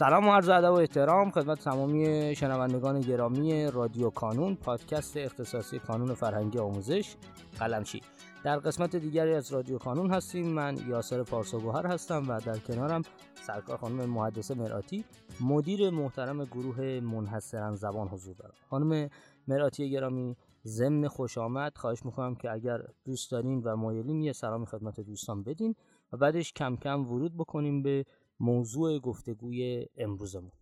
سلام و عرض ادب و احترام خدمت تمامی شنوندگان گرامی رادیو کانون پادکست اختصاصی کانون فرهنگی آموزش قلمچی. در قسمت دیگری از رادیو کانون هستیم. من یاسر پارساگوهر هستم و در کنارم سرکار خانم محدثه مراتی مدیر محترم گروه منحصرا زبان حضور دارم. خانم مراتی گرامی ضمن خوش آمد. خواهش می‌کنم که اگر دوست دارین و مایلین یه سلامی خدمت دوستان بدین و بعدش کم کم ورود بکنیم به موضوع گفتگوی امروزمون.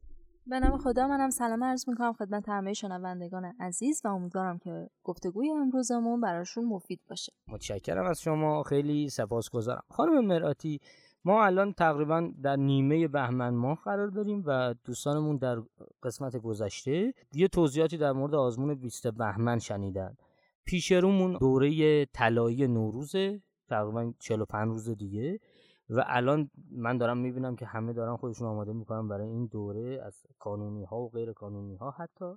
به نام خدا منم سلام عرض می‌کنم خدمت همه شنوندگان عزیز و امیدوارم که گفتگوی امروزمون براشون مفید باشه. متشکرم از شما خیلی سپاسگزارم. خانم مراتی ما الان تقریبا در نیمه بهمن ماه قرار داریم و دوستانمون در قسمت گذشته یه توضیحاتی در مورد آزمون 20 بهمن شنیدن. پیش رومون دوره طلایی نوروزه تقریبا 45 روز دیگه. و الان من دارم می‌بینم که همه دارن خودشون آماده می‌کنن برای این دوره از کانونی ها و غیر کانونی ها حتی.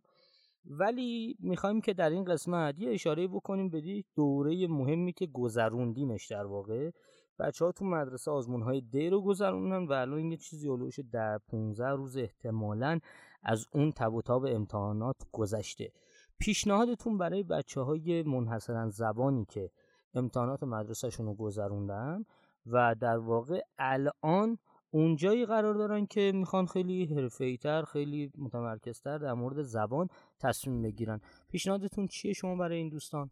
ولی می‌خوایم که در این قسمت یه اشاره بکنیم به دوره مهمی که گذروندیمش در واقع. بچه ها تو مدرسه آزمون های دی رو گذروندن و الان یه چیزی علوش در 15 روز احتمالا از اون تب و تاب امتحانات گذشته. پیشنهادتون برای بچه های منحصرا زبانی که امتحانات مدرسهشون رو گذروندن و در واقع الان اونجایی قرار دارن که می‌خوان خیلی تر خیلی متمرکزتر در مورد زبان تصمیم بگیرن. پیشنهادتون چیه شما برای این دوستان؟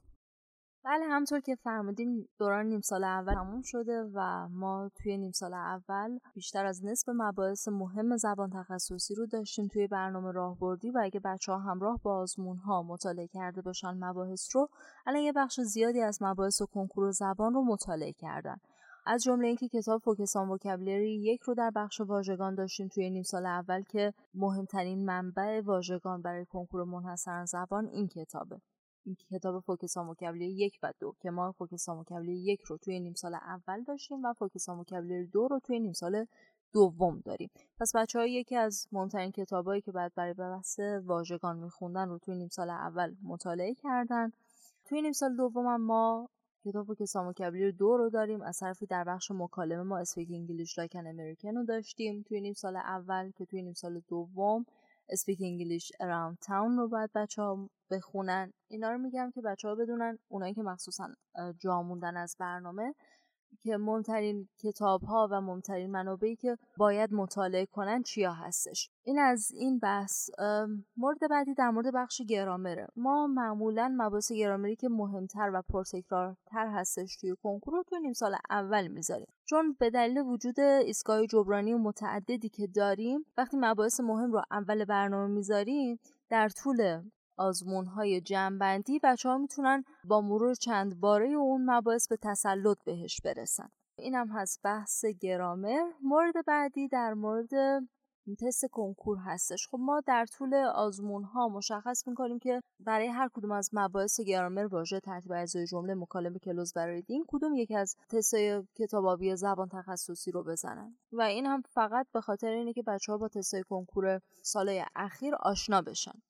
بله همطور که فرمودین دوران نیم سال اول تموم شده و ما توی نیم سال اول بیشتر از نصف مباحث مهم زبان تخصصی رو داشتیم توی برنامه راهبردی و اگه بچه ها همراه با آزمون ها مطالعه کرده باشن مباحث رو الان یه بخش زیادی از مباحث و کنکور زبان رو مطالعه کردن. از جمله اینکه کتاب فوکسان وکبلری یک رو در بخش واژگان داشتیم توی نیم سال اول که مهمترین منبع واژگان برای کنکور منحصرا زبان این کتابه. این کتاب فوکسان وکبلری یک و دو که ما فوکسان وکبلری یک رو توی نیم سال اول داشتیم و فوکسان وکبلری دو رو توی نیم سال دوم داریم. پس بچه یکی از مهمترین کتابایی که بعد برای بحث واژگان میخوندن رو توی نیم سال اول مطالعه کردن. توی نیم سال دوم ما کتاب که سامو vocabulary دو رو داریم. از طرفی در بخش مکالمه ما Speak English Like an American رو داشتیم. توی نیم سال اول که توی نیم سال دوم Speak English Around Town رو باید بچه ها بخونن. اینا رو میگم که بچه ها بدونن. اونایی که مخصوصا جا موندن از برنامه. که مهمترین کتاب ها و مهمترین منابعی که باید مطالعه کنن چیا هستش؟ این از این بحث مورد بعدی در مورد بخش گرامره. ما معمولا مباحث گرامری که مهمتر و پرتکرارتر هستش توی کنکور رو توی نیم سال اول می‌ذاریم. چون به دلیل وجود ایستگاه جبرانی و متعددی که داریم وقتی مباحث مهم رو اول برنامه می‌ذاریم در طول آزمون های جمعبندی بچه ها می‌تونن با مرور چند باره اون مباحث به تسلط بهش برسن. اینم هست بحث گرامر. مورد بعدی در مورد تست کنکور هستش. خب ما در طول آزمون ها مشخص می‌کنیم که برای هر کدوم از مباحث گرامر واژه ترتیب اجزای جمله مکالمه کلوز برای دین کدوم یکی از تستای کتابابی زبان تخصصی رو بزنن. و این هم فقط به خاطر اینه که بچه ها با تستای کنکور سالهای اخیر آشنا بشن.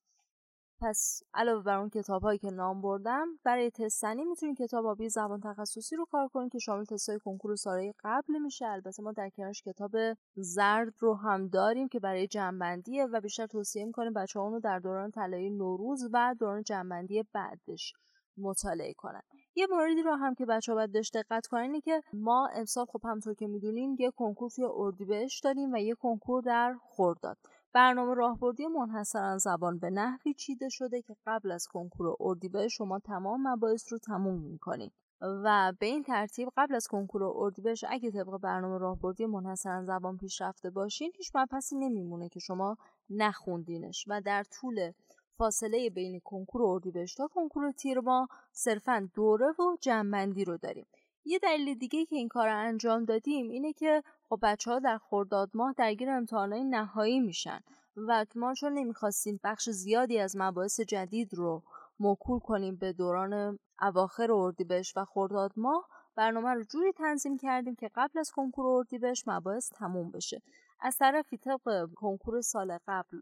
پس علاوه بر اون کتاب هایی که نام بردم برای تستنی می‌تونید کتاب آبی زبان تخصصی رو کار کنید که شامل تستای کنکور سالهای قبل میشه. البته ما در کنارش کتاب زرد رو هم داریم که برای جنبندیه و بیشتر توصیه می‌کنیم بچه رو در دوران طلایی نوروز و دوران جنبندی بعدش مطالعه کنن. یه موردی رو هم که بچه ها باید بهش دقت کنن اینه که ما امسال خب همطور که می‌دونین یه کنکور توی اردیبهشت داریم و یه کنکور در خرداد. برنامه راهبردی منحصرا زبان به نحوی چیده شده که قبل از کنکور اردیبهشت شما تمام مباحث رو تموم می‌کنید. و به این ترتیب قبل از کنکور اردیبهشت اگه طبق برنامه راهبردی منحصرا زبان پیش رفته باشین هیچ مبحثی نمیمونه که شما نخوندینش. و در طول فاصله بین کنکور اردیبهشت تا کنکور تیر ما صرفا دوره و جنبندی رو داریم. یه دلیل دیگه که این کار انجام دادیم اینه که خب بچه ها در خورداد ماه درگیر امتحانات نهایی میشن و ما چون نمی‌خواستیم بخش زیادی از مباحث جدید رو موکول کنیم به دوران اواخر اردیبهشت و خرداد ماه برنامه رو جوری تنظیم کردیم که قبل از کنکور اردیبهشت مباحث تموم بشه. از طرفی طبق کنکور سال قبل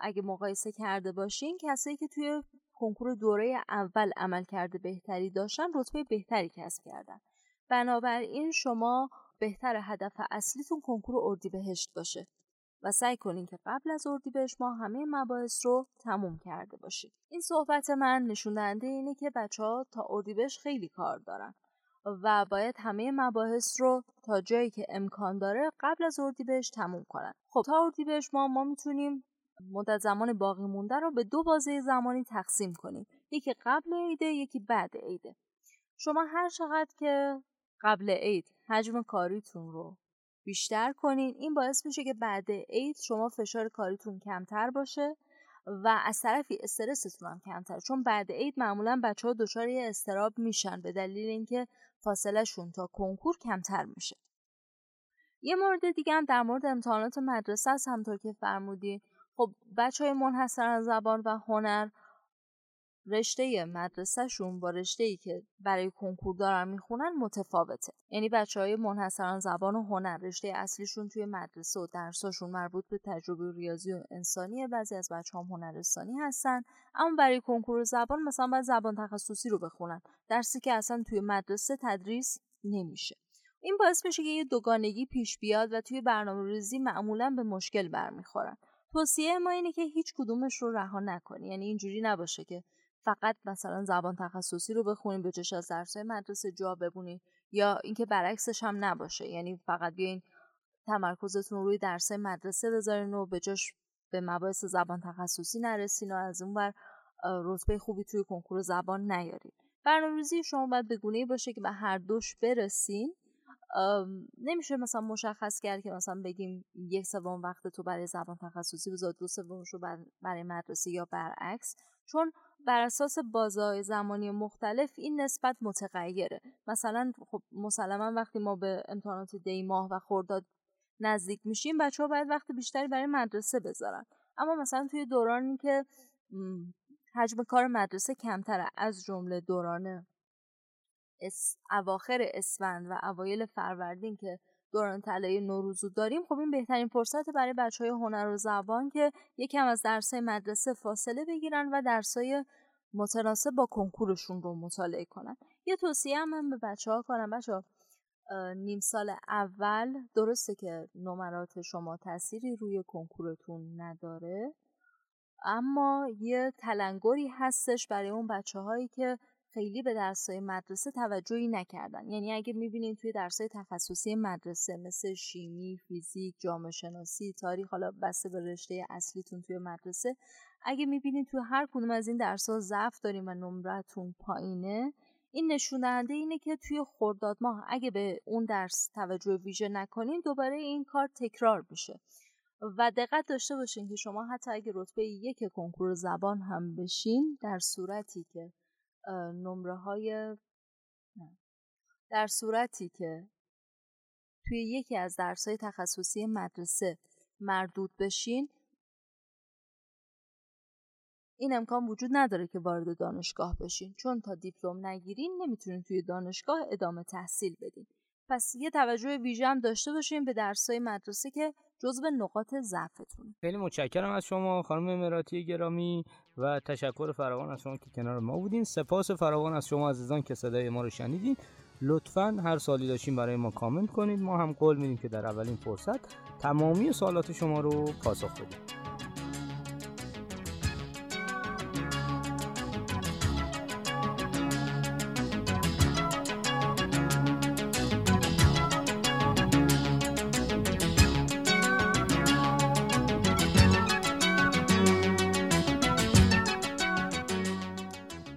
اگه مقایسه کرده باشین کسایی که توی کنکور دوره اول عمل کرده بهتری داشتن رتبه بهتری کسب کردن. بنابراین شما بهتر هدف اصلیتون کنکور اردیبهشت باشه و سعی کنین که قبل از اردیبهشت ما همه مباحث رو تموم کرده باشید. این صحبت من نشون دهنده اینه که بچه ها تا اردیبهشت خیلی کار دارن و باید همه مباحث رو تا جایی که امکان داره قبل از اردیبهشت تموم کنن. خب تا اردیبهشت ما ما می‌تونیم مدت زمان باقی مونده رو به دو بازه زمانی تقسیم کنیم. یکی قبل عیده یکی بعد عیده. شما هر چقدر که قبل عید حجم کاریتون رو بیشتر کنین. این باعث میشه که بعد عید شما فشار کاریتون کمتر باشه و از طرفی استرستون هم کمتر. چون بعد عید معمولا بچه ها دچار یه استراب میشن به دلیل اینکه فاصلهشون تا کنکور کمتر میشه. یه مورد دیگه هم در مورد امتحانات مدرسه است همطور که فرمودین. خب بچه های منحصر زبان و هنر رشته مدرسهشون با رشته ای که برای کنکور دارن می‌خونن متفاوته. یعنی بچه های منحصران زبان و هنر رشته اصلیشون توی مدرسه و درساشون مربوط به تجربه ریاضی و انسانی بعضی از بچه هم هنرستانی هستن اما برای کنکور زبان مثلا باید زبان تخصصی رو بخونن. درسی که اصلا توی مدرسه تدریس نمیشه. این باعث میشه که یه دوگانگی پیش بیاد و توی برنامه ریزی معمولا به مشکل برمیخورن. توصیه ما اینه که هیچ کدومش رو رها نکنی. یعنی اینجوری نباشه که فقط مثلا زبان تخصصی رو بخونین به جاش از درسای مدرسه جا ببونین یا اینکه برعکسش هم نباشه. یعنی فقط بیاین تمرکزتون روی درسای مدرسه بذارین و به جاش به مباحث زبان تخصصی نرسین و از اون بر رتبه خوبی توی کنکور زبان نیارین. برنامه‌ریزی شما باید به گونه باشه که به هر دوش برسین. نمیشه مثلا مشخص کرد که مثلا بگیم یک سوم وقت تو برای زبان تخصصی بذار دو سومش رو برای مدرسه یا برعکس. چون بر اساس بازهای زمانی مختلف این نسبت متغیره مثلا خب مسلما وقتی ما به امتحانات دی ماه و خرداد نزدیک میشیم بچه ها باید وقت بیشتری برای مدرسه بذارن اما مثلا توی دورانی که حجم کار مدرسه کمتره از جمله دوران. اواخر اسفند و اوایل فروردین که دوران طلایی نوروزو داریم خب این بهترین فرصت برای بچه های هنر و زبان که یکم از درسای مدرسه فاصله بگیرن و درسای متناسب با کنکورشون رو مطالعه کنن. یه توصیه هم من به بچه ها کنم. بچه ها نیم سال اول درسته که نمرات شما تأثیری روی کنکورتون نداره اما یه تلنگری هستش برای اون بچه هایی که خیلی به درسای مدرسه توجهی نکردن. یعنی اگه می‌بینین توی درسای تخصصی مدرسه مثل شیمی، فیزیک، جامعه شناسی، تاریخ حالا بسته به رشته اصلیتون توی مدرسه اگه می‌بینین توی هر کدوم از این درسها ضعف داریم و نمرتون پایینه این نشون اینه که توی خرداد ماه اگه به اون درس توجه ویژه نکنین دوباره این کار تکرار میشه. و دقت داشته باشین که شما حتی اگه رتبه یک کنکور زبان هم بشین در صورتی که نمره های در صورتی که توی یکی از درس های تخصصی مدرسه مردود بشین این امکان وجود نداره که وارد دانشگاه بشین. چون تا دیپلم نگیرین نمی‌تونین توی دانشگاه ادامه تحصیل بدین. پس یه توجه ویژه هم داشته باشین به درسای مدرسه که جزو نقاط ضعفتون خیلی متشکرم از شما خانم امراتی گرامی و تشکر فراوان از شما که کنار ما بودین. سپاس فراوان از شما عزیزان که صدای ما رو شنیدین. لطفا هر سالی داشتین برای ما کامنت کنید. ما هم قول میدیم که در اولین فرصت تمامی سوالات شما رو پاسخ بدیم.